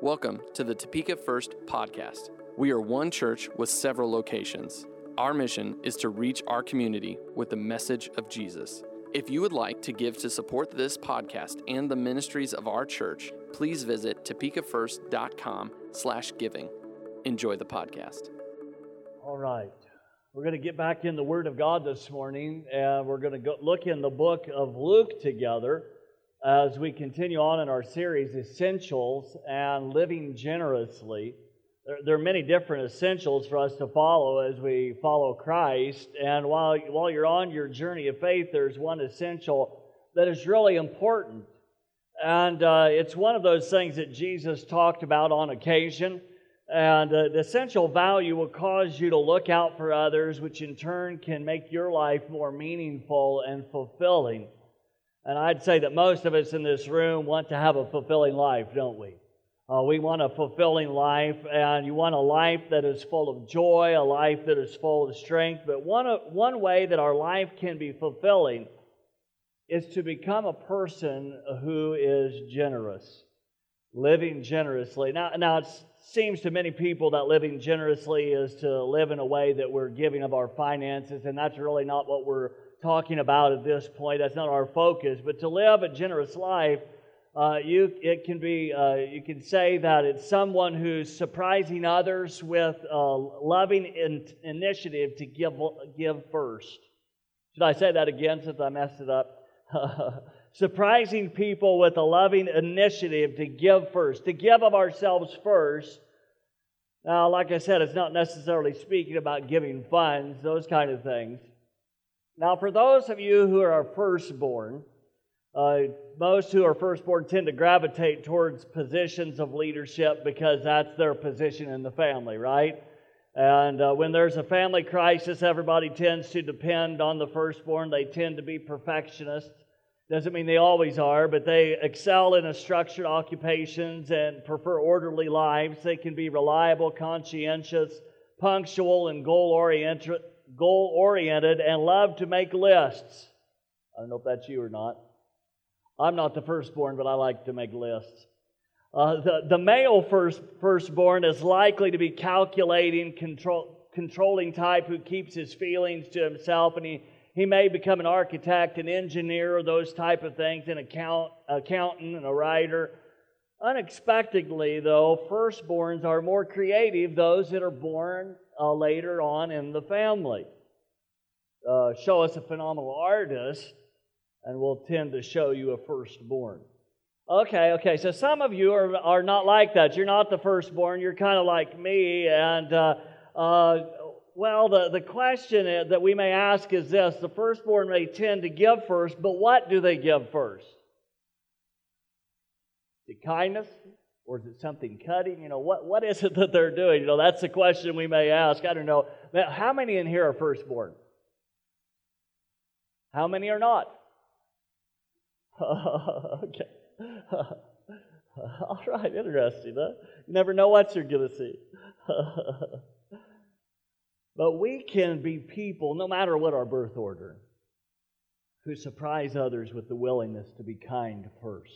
Welcome to the Topeka First podcast. We are one church with several locations. Our mission is to reach our community with the message of Jesus. If you would like to give to support this podcast and the ministries of our church, please visit topekafirst.com slash giving. Enjoy the podcast. All right. We're going to get back in the Word of God this morning, and we're going to go look in the book of Luke together as we continue on in our series, Essentials and Living Generously. There, there, are many different essentials for us to follow as we follow Christ. And while, while you're on your journey of faith, there's one essential that is really important. And uh, it's one of those things that Jesus talked about on occasion. And uh, the essential value will cause you to look out for others, which in turn can make your life more meaningful and fulfilling. And I'd say that most of us in this room want to have a fulfilling life, don't we? Uh, we want a fulfilling life, and you want a life that is full of joy, a life that is full of strength. But one, one way that our life can be fulfilling is to become a person who is generous, living generously. Now, now it seems to many people that living generously is to live in a way that we're giving of our finances, and that's really not what we're talking about at this point. That's not our focus. But to live a generous life, uh, you it can be uh, you can say that it's someone who's surprising others with uh, loving in, initiative to give give first. Should I say that again since I messed it up? surprising people with a loving initiative to give first, to give of ourselves first. Now, like I said, it's not necessarily speaking about giving funds, those kind of things. Now, for those of you who are firstborn, uh, most who are firstborn tend to gravitate towards positions of leadership because that's their position in the family, right? And uh, when there's a family crisis, everybody tends to depend on the firstborn. They tend to be perfectionists. Doesn't mean they always are, but they excel in structured occupations and prefer orderly lives. They can be reliable, conscientious, punctual, and goal oriented goal oriented, and love to make lists. I don't know if that's you or not. I'm not the firstborn, but I like to make lists. Uh, the, the male first, firstborn is likely to be calculating, control, controlling type who keeps his feelings to himself, and he, he may become an architect, an engineer, or those type of things, an account, accountant, and a writer. Unexpectedly, though, firstborns are more creative, those that are born uh, later on in the family. Uh, show us a phenomenal artist, and we'll tend to show you a firstborn. Okay, okay, so some of you are, are not like that. You're not the firstborn, you're kind of like me, and uh, uh, well, the, the question that we may ask is this the firstborn may tend to give first, but what do they give first? The kindness, or is it something cutting? You know, what, what is it that they're doing? You know, that's the question we may ask. I don't know. How many in here are firstborn? How many are not? okay. All right, interesting. Huh? You never know what you're going to see. but we can be people, no matter what our birth order, who surprise others with the willingness to be kind first.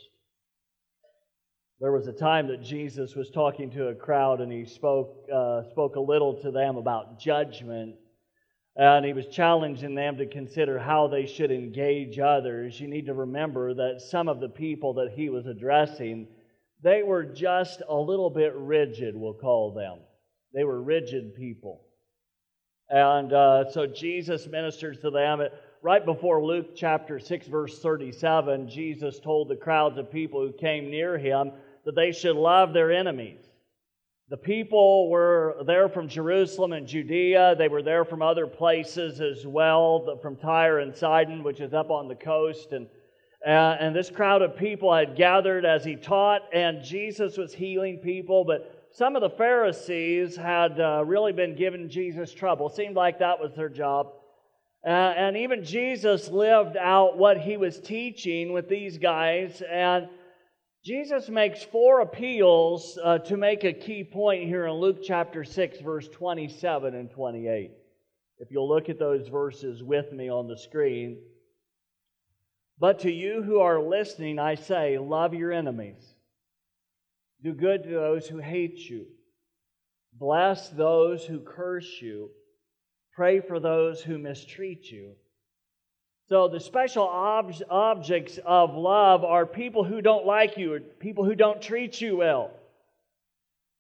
There was a time that Jesus was talking to a crowd and he spoke, uh, spoke a little to them about judgment. And he was challenging them to consider how they should engage others. You need to remember that some of the people that he was addressing, they were just a little bit rigid, we'll call them. They were rigid people. And uh, so Jesus ministers to them. Right before Luke chapter 6, verse 37, Jesus told the crowds of people who came near him that they should love their enemies. The people were there from Jerusalem and Judea. They were there from other places as well, from Tyre and Sidon, which is up on the coast. And, uh, and this crowd of people had gathered as he taught, and Jesus was healing people. But some of the Pharisees had uh, really been giving Jesus trouble. It seemed like that was their job. Uh, and even Jesus lived out what he was teaching with these guys. And Jesus makes four appeals uh, to make a key point here in Luke chapter 6, verse 27 and 28. If you'll look at those verses with me on the screen. But to you who are listening, I say, love your enemies. Do good to those who hate you. Bless those who curse you. Pray for those who mistreat you. So, the special ob- objects of love are people who don't like you, or people who don't treat you well.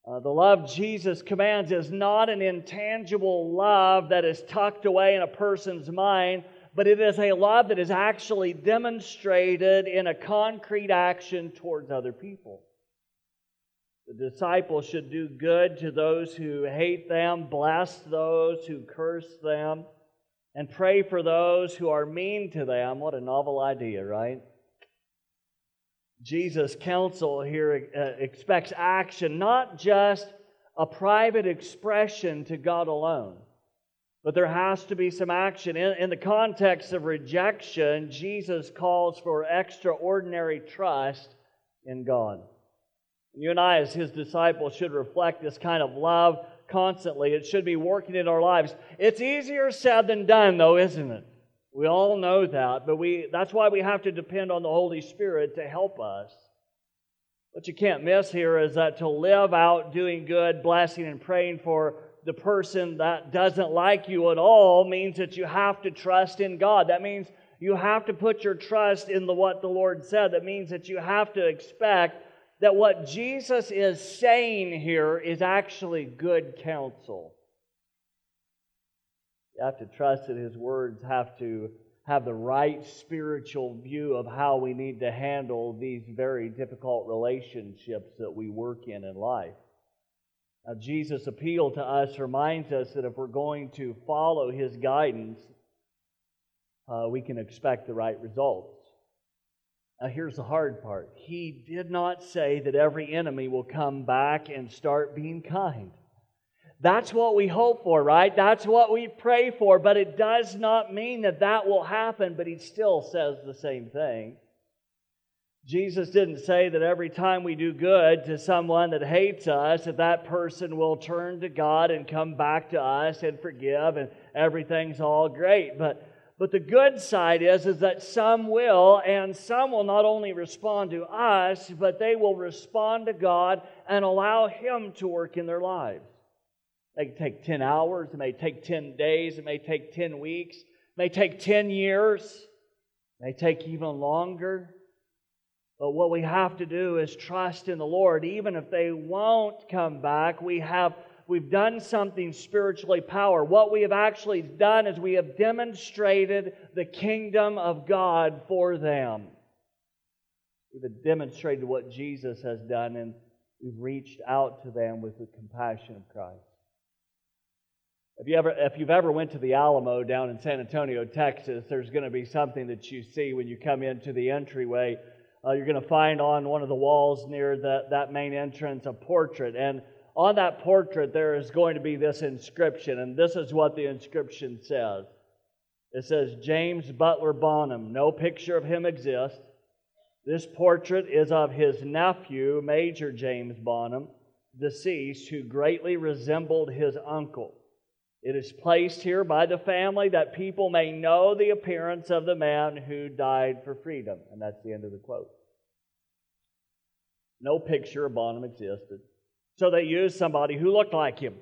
Uh, the love Jesus commands is not an intangible love that is tucked away in a person's mind, but it is a love that is actually demonstrated in a concrete action towards other people. The disciples should do good to those who hate them, bless those who curse them, and pray for those who are mean to them. What a novel idea, right? Jesus' counsel here uh, expects action, not just a private expression to God alone, but there has to be some action. In, in the context of rejection, Jesus calls for extraordinary trust in God. You and I, as his disciples, should reflect this kind of love constantly. It should be working in our lives. It's easier said than done, though, isn't it? We all know that, but we, that's why we have to depend on the Holy Spirit to help us. What you can't miss here is that to live out doing good, blessing, and praying for the person that doesn't like you at all means that you have to trust in God. That means you have to put your trust in the, what the Lord said. That means that you have to expect that what Jesus is saying here is actually good counsel. You have to trust that his words have to have the right spiritual view of how we need to handle these very difficult relationships that we work in in life. Now, Jesus' appeal to us reminds us that if we're going to follow his guidance, uh, we can expect the right results. Now, here's the hard part. He did not say that every enemy will come back and start being kind. That's what we hope for, right? That's what we pray for, but it does not mean that that will happen, but he still says the same thing. Jesus didn't say that every time we do good to someone that hates us, that that person will turn to God and come back to us and forgive and everything's all great. But but the good side is, is that some will, and some will not only respond to us, but they will respond to God and allow Him to work in their lives. They may take 10 hours, it may take 10 days, it may take 10 weeks, it may take 10 years, it may take even longer. But what we have to do is trust in the Lord. Even if they won't come back, we have we've done something spiritually power. What we have actually done is we have demonstrated the kingdom of God for them. We've demonstrated what Jesus has done, and we've reached out to them with the compassion of Christ. If you ever, if you've ever went to the Alamo down in San Antonio, Texas, there's going to be something that you see when you come into the entryway. Uh, you're going to find on one of the walls near the, that main entrance a portrait, and on that portrait, there is going to be this inscription, and this is what the inscription says. It says, James Butler Bonham. No picture of him exists. This portrait is of his nephew, Major James Bonham, deceased, who greatly resembled his uncle. It is placed here by the family that people may know the appearance of the man who died for freedom. And that's the end of the quote. No picture of Bonham existed. So they used somebody who looked like him.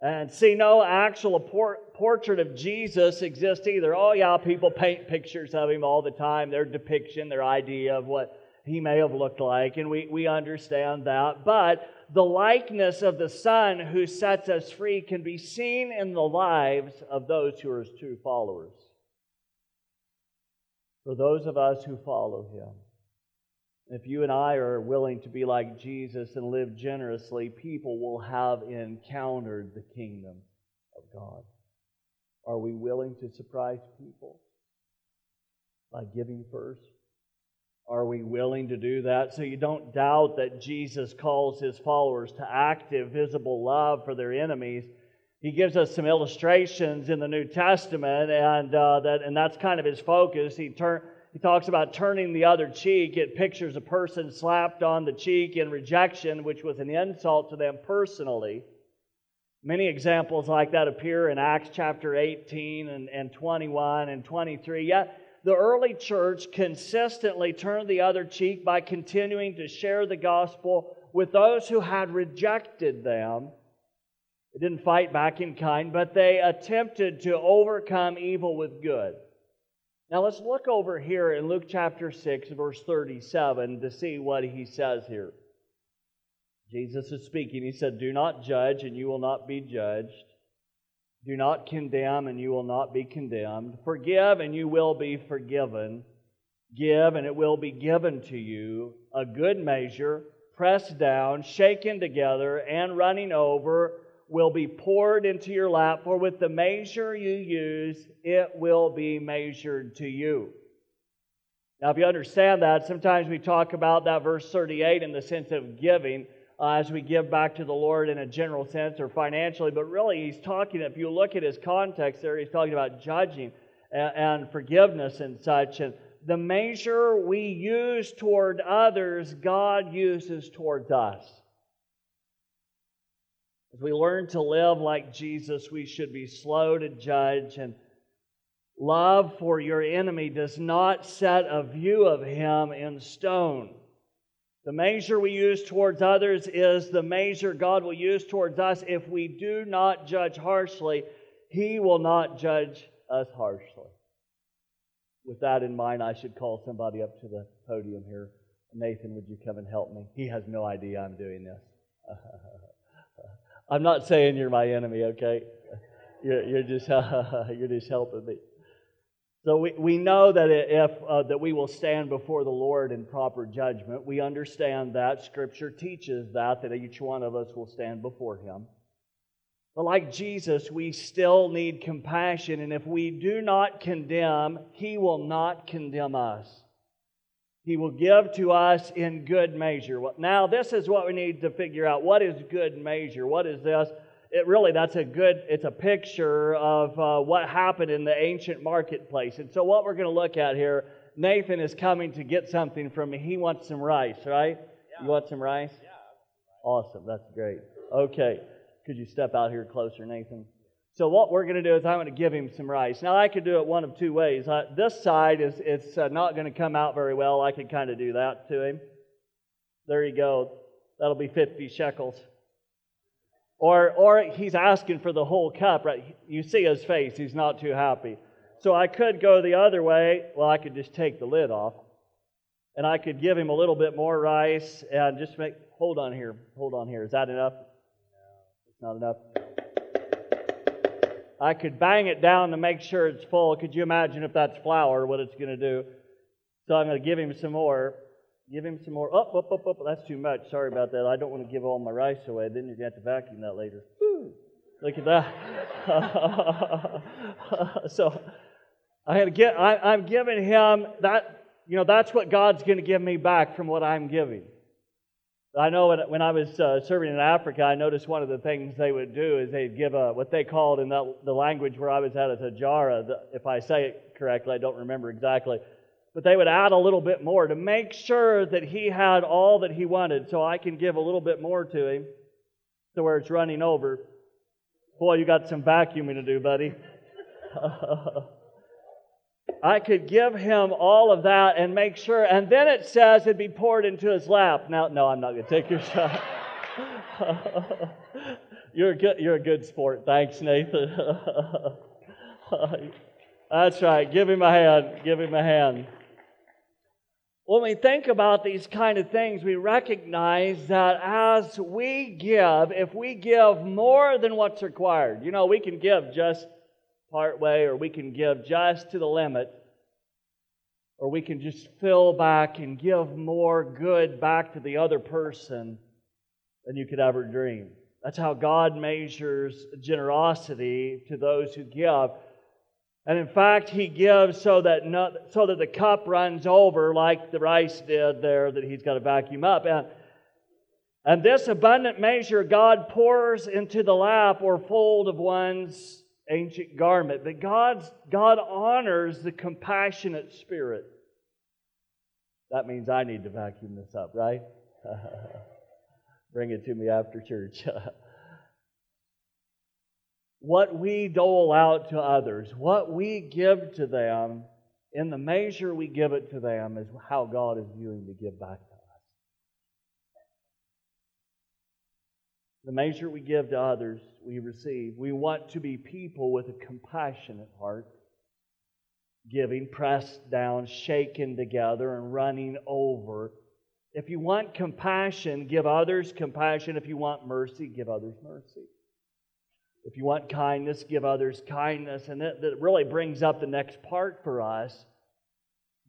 And see, no actual por- portrait of Jesus exists either. Oh, yeah, people paint pictures of him all the time, their depiction, their idea of what he may have looked like, and we, we understand that. But the likeness of the Son who sets us free can be seen in the lives of those who are his true followers. For those of us who follow him. If you and I are willing to be like Jesus and live generously, people will have encountered the kingdom of God. Are we willing to surprise people by giving first? Are we willing to do that? So you don't doubt that Jesus calls his followers to active, visible love for their enemies. He gives us some illustrations in the New Testament, and uh, that and that's kind of his focus. He turn he talks about turning the other cheek. It pictures a person slapped on the cheek in rejection, which was an insult to them personally. Many examples like that appear in Acts chapter 18 and, and 21 and 23. Yet the early church consistently turned the other cheek by continuing to share the gospel with those who had rejected them. They didn't fight back in kind, but they attempted to overcome evil with good. Now let's look over here in Luke chapter 6, verse 37, to see what he says here. Jesus is speaking. He said, Do not judge, and you will not be judged. Do not condemn, and you will not be condemned. Forgive, and you will be forgiven. Give, and it will be given to you. A good measure, pressed down, shaken together, and running over will be poured into your lap, for with the measure you use, it will be measured to you. Now, if you understand that, sometimes we talk about that verse 38 in the sense of giving. Uh, as we give back to the Lord in a general sense or financially, but really he's talking, if you look at his context there, he's talking about judging and, and forgiveness and such. And the measure we use toward others, God uses towards us. As we learn to live like Jesus, we should be slow to judge, and love for your enemy does not set a view of him in stone. The measure we use towards others is the measure God will use towards us. If we do not judge harshly, He will not judge us harshly. With that in mind, I should call somebody up to the podium here. Nathan, would you come and help me? He has no idea I'm doing this. I'm not saying you're my enemy, okay? You're, you're just you're just helping me. So we, we know that if uh, that we will stand before the Lord in proper judgment. We understand that Scripture teaches that that each one of us will stand before Him. But like Jesus, we still need compassion, and if we do not condemn, He will not condemn us. He will give to us in good measure. Now, this is what we need to figure out. What is good measure? What is this? it really that's a good it's a picture of uh, what happened in the ancient marketplace and so what we're going to look at here nathan is coming to get something from me he wants some rice right yeah. you want some rice yeah awesome that's great okay could you step out here closer nathan so what we're going to do is i'm going to give him some rice now i could do it one of two ways uh, this side is it's uh, not going to come out very well i could kind of do that to him there you go that'll be 50 shekels or, or he's asking for the whole cup, right? You see his face, he's not too happy. So I could go the other way. Well, I could just take the lid off. And I could give him a little bit more rice and just make, hold on here, hold on here. Is that enough? No, it's not enough. I could bang it down to make sure it's full. Could you imagine if that's flour, what it's going to do? So I'm going to give him some more. Give him some more. Up, up, up, up. That's too much. Sorry about that. I don't want to give all my rice away. Then you're going to have to vacuum that later. Look at that. so I had to get, I, I'm giving him that, you know, that's what God's going to give me back from what I'm giving. I know when, I was uh, serving in Africa, I noticed one of the things they would do is they'd give a, what they called in the, the language where I was at a jara. If I say it correctly, I don't remember exactly but they would add a little bit more to make sure that he had all that he wanted. So I can give a little bit more to him to where it's running over. Boy, you got some vacuuming to do, buddy. I could give him all of that and make sure, and then it says it'd be poured into his lap. Now, no, I'm not going to take your shot. you're, a good, you're a good sport. Thanks, Nathan. That's right. Give him a hand. Give him a hand when we think about these kind of things, we recognize that as we give, if we give more than what's required, you know, we can give just part way, or we can give just to the limit, or we can just fill back and give more good back to the other person than you could ever dream. That's how God measures generosity to those who give. And in fact, he gives so that, so that the cup runs over like the rice did there that he's got to vacuum up. And, and this abundant measure God pours into the lap or fold of one's ancient garment. But God's, God honors the compassionate spirit. That means I need to vacuum this up, right? Bring it to me after church. what we dole out to others, what we give to them, in the measure we give it to them, is how God is viewing to give back to us. The measure we give to others, we receive. We want to be people with a compassionate heart, giving, pressed down, shaken together, and running over. If you want compassion, give others compassion. If you want mercy, give others mercy. If you want kindness, give others kindness. And that, that really brings up the next part for us.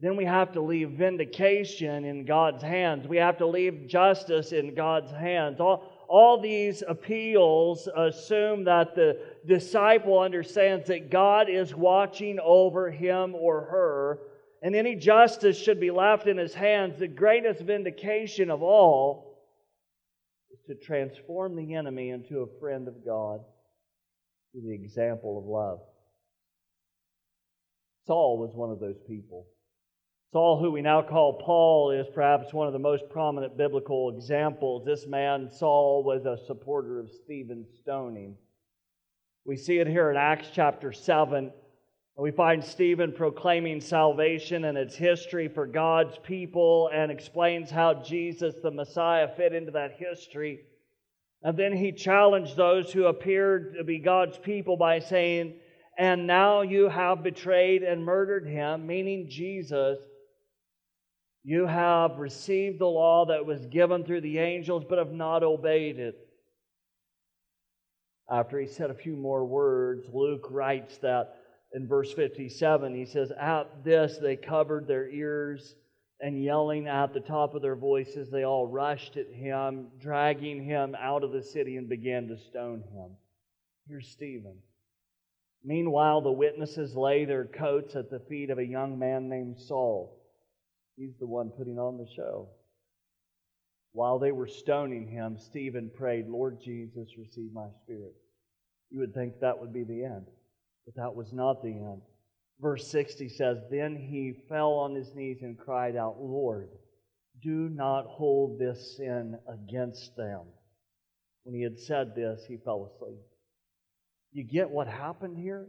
Then we have to leave vindication in God's hands. We have to leave justice in God's hands. All, all these appeals assume that the disciple understands that God is watching over him or her, and any justice should be left in his hands. The greatest vindication of all is to transform the enemy into a friend of God through the example of love. Saul was one of those people. Saul, who we now call Paul, is perhaps one of the most prominent biblical examples. This man, Saul, was a supporter of Stephen's stoning. We see it here in Acts chapter 7. We find Stephen proclaiming salvation and its history for God's people and explains how Jesus, the Messiah, fit into that history. And then he challenged those who appeared to be God's people by saying, And now you have betrayed and murdered him, meaning Jesus you have received the law that was given through the angels, but have not obeyed it. After he said a few more words, Luke writes that in verse 57, he says, At this they covered their ears, and yelling at the top of their voices, they all rushed at him, dragging him out of the city, and began to stone him. Here's Stephen. Meanwhile, the witnesses lay their coats at the feet of a young man named Saul. He's the one putting on the show. While they were stoning him, Stephen prayed, Lord Jesus, receive my spirit. You would think that would be the end, but that was not the end. Verse 60 says, Then he fell on his knees and cried out, Lord, do not hold this sin against them. When he had said this, he fell asleep. You get what happened here?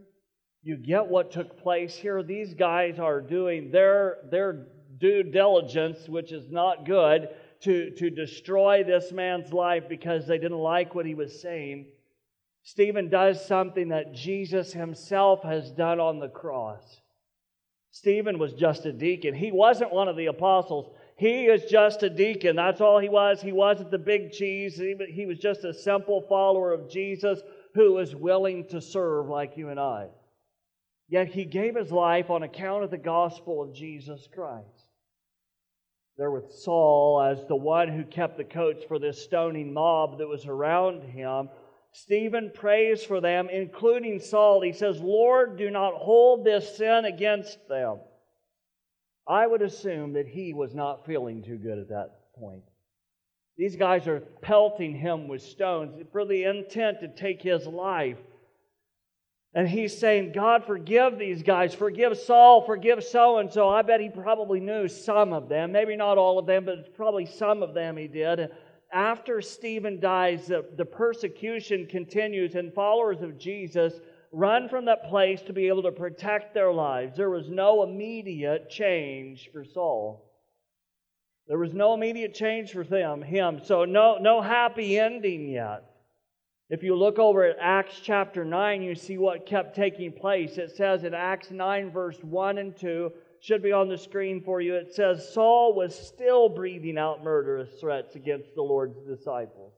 You get what took place here? These guys are doing their, their due diligence, which is not good, to, to destroy this man's life because they didn't like what he was saying. Stephen does something that Jesus himself has done on the cross. Stephen was just a deacon. He wasn't one of the apostles. He is just a deacon. That's all he was. He wasn't the big cheese. He was just a simple follower of Jesus who was willing to serve like you and I. Yet he gave his life on account of the gospel of Jesus Christ there with Saul as the one who kept the coats for this stoning mob that was around him. Stephen prays for them, including Saul. He says, Lord, do not hold this sin against them. I would assume that he was not feeling too good at that point. These guys are pelting him with stones for the intent to take his life. And he's saying, God, forgive these guys. Forgive Saul. Forgive so and so. I bet he probably knew some of them. Maybe not all of them, but probably some of them he did. After Stephen dies, the, the persecution continues, and followers of Jesus run from that place to be able to protect their lives. There was no immediate change for Saul. There was no immediate change for them, him. So no, no happy ending yet. If you look over at Acts chapter 9, you see what kept taking place. It says in Acts 9, verse 1 and 2, should be on the screen for you. It says, Saul was still breathing out murderous threats against the Lord's disciples.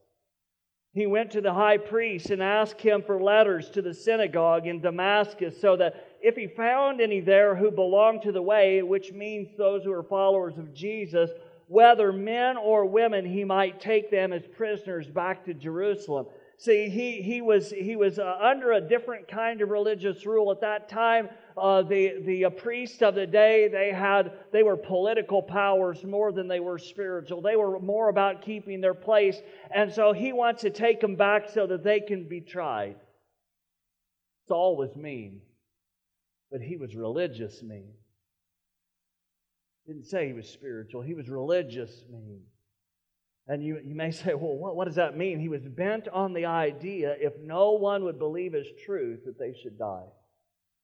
He went to the high priest and asked him for letters to the synagogue in Damascus so that if he found any there who belonged to the way, which means those who are followers of Jesus, whether men or women, he might take them as prisoners back to Jerusalem. See, he, he was, he was uh, under a different kind of religious rule at that time. Uh, the the uh, priests of the day they had they were political powers more than they were spiritual. They were more about keeping their place, and so he wants to take them back so that they can be tried. Saul was mean, but he was religious mean. Didn't say he was spiritual. He was religious mean. And you, you may say, well, what, what does that mean? He was bent on the idea if no one would believe his truth, that they should die.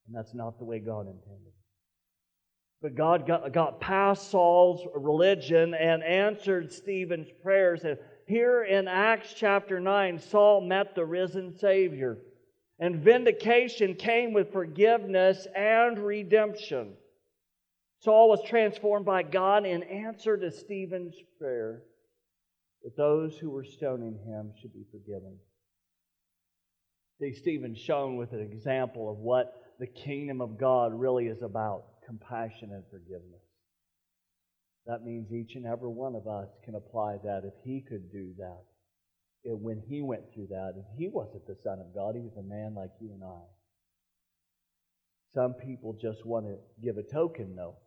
And that's not the way God intended. But God got, got past Saul's religion and answered Stephen's prayers. And here in Acts chapter 9, Saul met the risen Savior. And vindication came with forgiveness and redemption. Saul was transformed by God in answer to Stephen's prayer that those who were stoning him should be forgiven. See, Stephen shown with an example of what the kingdom of God really is about compassion and forgiveness. That means each and every one of us can apply that if he could do that. It, when he went through that, and he wasn't the Son of God, he was a man like you and I. Some people just want to give a token, though.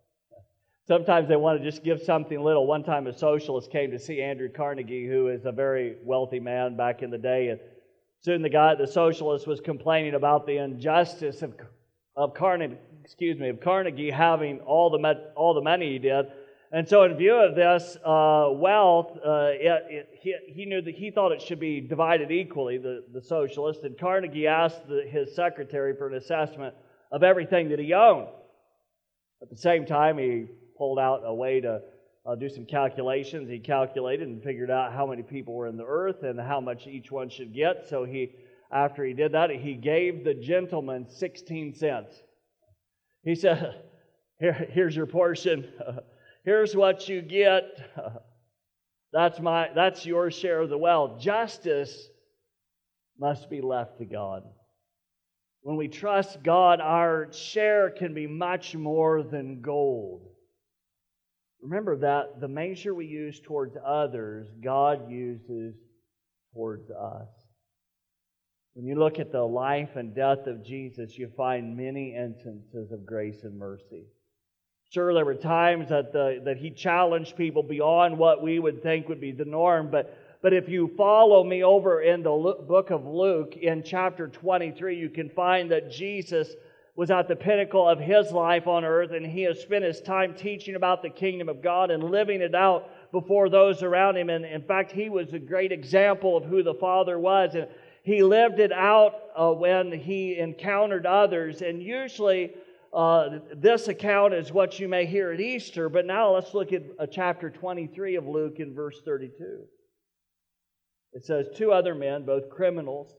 Sometimes they want to just give something little. One time a socialist came to see Andrew Carnegie, who is a very wealthy man back in the day, and soon the guy, the socialist, was complaining about the injustice of, of Carnegie, excuse me, of Carnegie having all the, all the money he did and so, in view of this uh, wealth, uh, it, it, he, he, knew that he thought it should be divided equally, the, the socialist. And Carnegie asked the, his secretary for an assessment of everything that he owned. At the same time, he pulled out a way to uh, do some calculations. He calculated and figured out how many people were in the earth and how much each one should get. So he, after he did that, he gave the gentleman 16 cents. He said, Here, "Here's your portion." here's what you get. That's my that's your share of the wealth. Justice must be left to God. When we trust God, our share can be much more than gold. Remember that the measure we use towards others, God uses towards us. When you look at the life and death of Jesus, you find many instances of grace and mercy. Sure, there were times that, the, that he challenged people beyond what we would think would be the norm, but, but if you follow me over in the book of Luke in chapter 23, you can find that Jesus was at the pinnacle of his life on earth, and he has spent his time teaching about the kingdom of God and living it out before those around him. And in fact, he was a great example of who the Father was. And he lived it out uh, when he encountered others. And usually, uh, this account is what you may hear at Easter, but now let's look at uh, chapter 23 of Luke in verse 32. It says, Two other men, both criminals,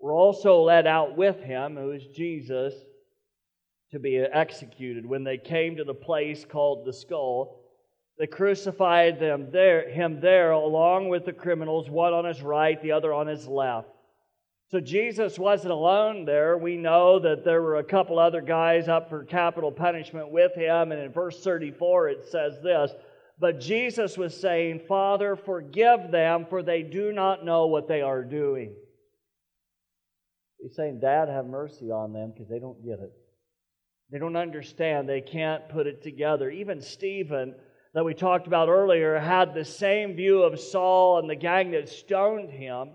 were also led out with him, who is Jesus, to be executed. When they came to the place called the skull, they crucified them there, him there along with the criminals, one on his right, the other on his left. So Jesus wasn't alone there. We know that there were a couple other guys up for capital punishment with him. And in verse 34, it says this But Jesus was saying, Father, forgive them, for they do not know what they are doing. He's saying, Dad, have mercy on them because they don't get it. They don't understand. They can't put it together. Even Stephen, that we talked about earlier, had the same view of Saul and the gang that stoned him.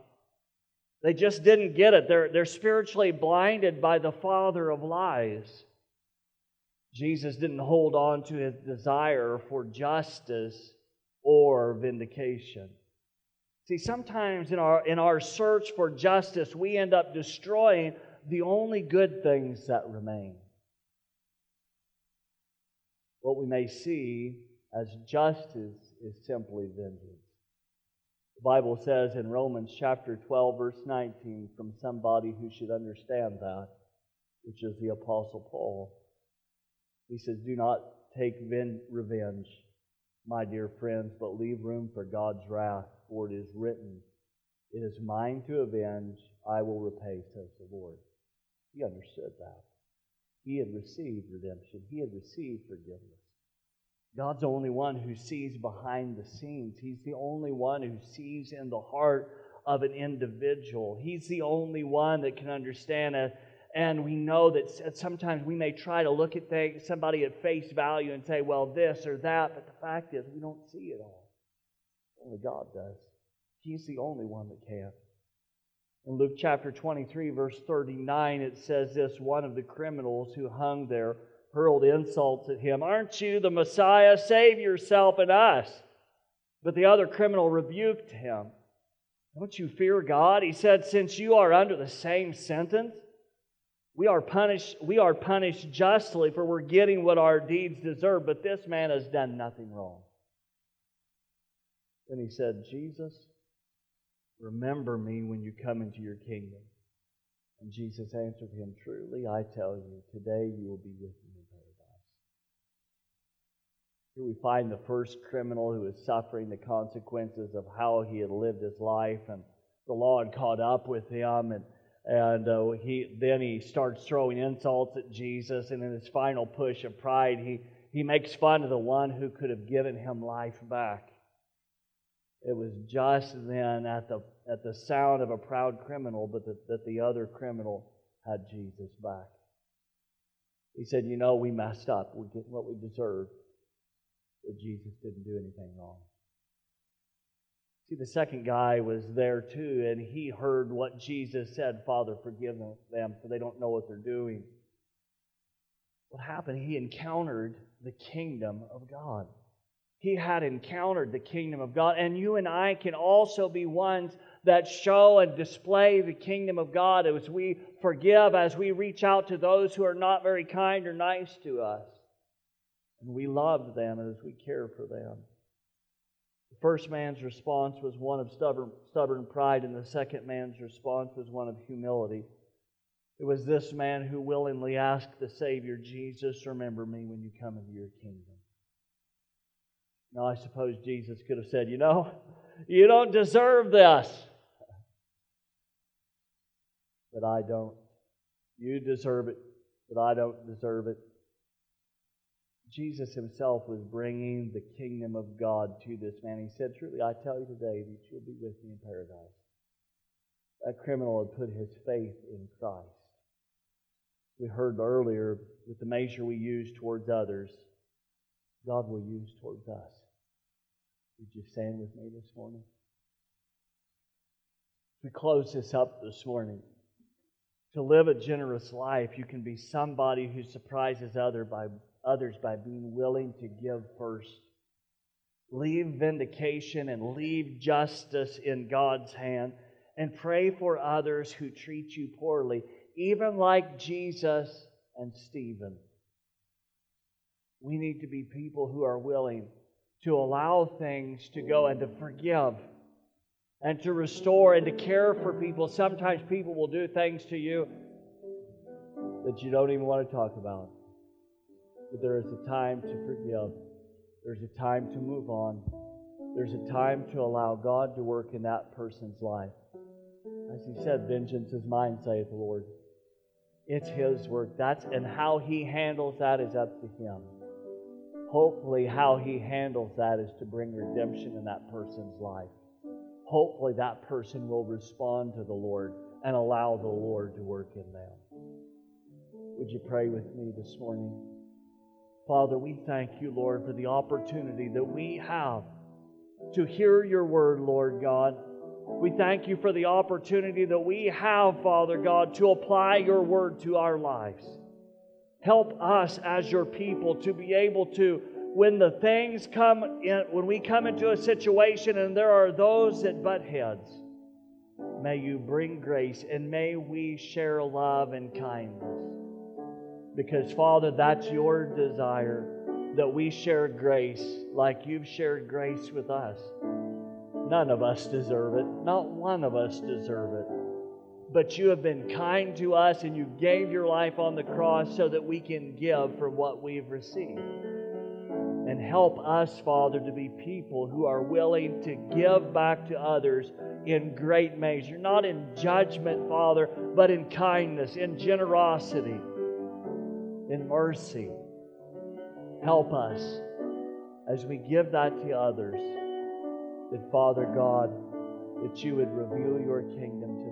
They just didn't get it. They're, they're spiritually blinded by the father of lies. Jesus didn't hold on to his desire for justice or vindication. See, sometimes in our, in our search for justice, we end up destroying the only good things that remain. What we may see as justice is simply vengeance. The Bible says in Romans chapter 12, verse 19, from somebody who should understand that, which is the Apostle Paul. He says, Do not take revenge, my dear friends, but leave room for God's wrath, for it is written, It is mine to avenge, I will repay, says the Lord. He understood that. He had received redemption, he had received forgiveness. God's the only one who sees behind the scenes. He's the only one who sees in the heart of an individual. He's the only one that can understand it. And we know that sometimes we may try to look at things, somebody at face value and say, well, this or that, but the fact is, we don't see it all. Only God does. He's the only one that can. In Luke chapter 23, verse 39, it says this one of the criminals who hung there hurled insults at him. Aren't you the Messiah? Save yourself and us. But the other criminal rebuked him. Don't you fear God? He said, Since you are under the same sentence, we are punished, we are punished justly, for we're getting what our deeds deserve, but this man has done nothing wrong. Then he said, Jesus, Remember me when you come into your kingdom. And Jesus answered him, Truly, I tell you, today you will be with me. Here we find the first criminal who is suffering the consequences of how he had lived his life, and the law had caught up with him, and and uh, he then he starts throwing insults at Jesus, and in his final push of pride, he he makes fun of the one who could have given him life back. It was just then at the, at the sound of a proud criminal, but that, that the other criminal had Jesus back. He said, You know, we messed up. We're getting what we deserved. But Jesus didn't do anything wrong. See, the second guy was there too, and he heard what Jesus said Father, forgive them, for they don't know what they're doing. What happened? He encountered the kingdom of God he had encountered the kingdom of God. And you and I can also be ones that show and display the kingdom of God as we forgive, as we reach out to those who are not very kind or nice to us. And we love them as we care for them. The first man's response was one of stubborn, stubborn pride, and the second man's response was one of humility. It was this man who willingly asked the Savior, Jesus, remember me when you come into your kingdom. Now, I suppose Jesus could have said, You know, you don't deserve this. But I don't. You deserve it, but I don't deserve it. Jesus himself was bringing the kingdom of God to this man. He said, Truly, I tell you today that you'll be with me in paradise. That criminal had put his faith in Christ. We heard earlier that the measure we use towards others, God will use towards us. Would you stand with me this morning? We close this up this morning. To live a generous life, you can be somebody who surprises other by, others by being willing to give first. Leave vindication and leave justice in God's hand and pray for others who treat you poorly, even like Jesus and Stephen. We need to be people who are willing to allow things to go and to forgive and to restore and to care for people. Sometimes people will do things to you that you don't even want to talk about. But there is a time to forgive, there's a time to move on, there's a time to allow God to work in that person's life. As he said, vengeance is mine, saith the Lord. It's his work. That's and how he handles that is up to him hopefully, how he handles that is to bring redemption in that person's life. Hopefully, that person will respond to the Lord and allow the Lord to work in them. Would you pray with me this morning? Father, we thank you, Lord, for the opportunity that we have to hear your word, Lord God. We thank you for the opportunity that we have, Father God, to apply your word to our lives. Help us as your people to be able to, when the things come in, when we come into a situation and there are those that butt heads, may you bring grace and may we share love and kindness. Because, Father, that's your desire that we share grace like you've shared grace with us. None of us deserve it. Not one of us deserve it but you have been kind to us and you gave your life on the cross so that we can give for what we've received. And help us, Father, to be people who are willing to give back to others in great measure, not in judgment, Father, but in kindness, in generosity, in mercy. Help us as we give that to others, that, Father God, that you would reveal your kingdom to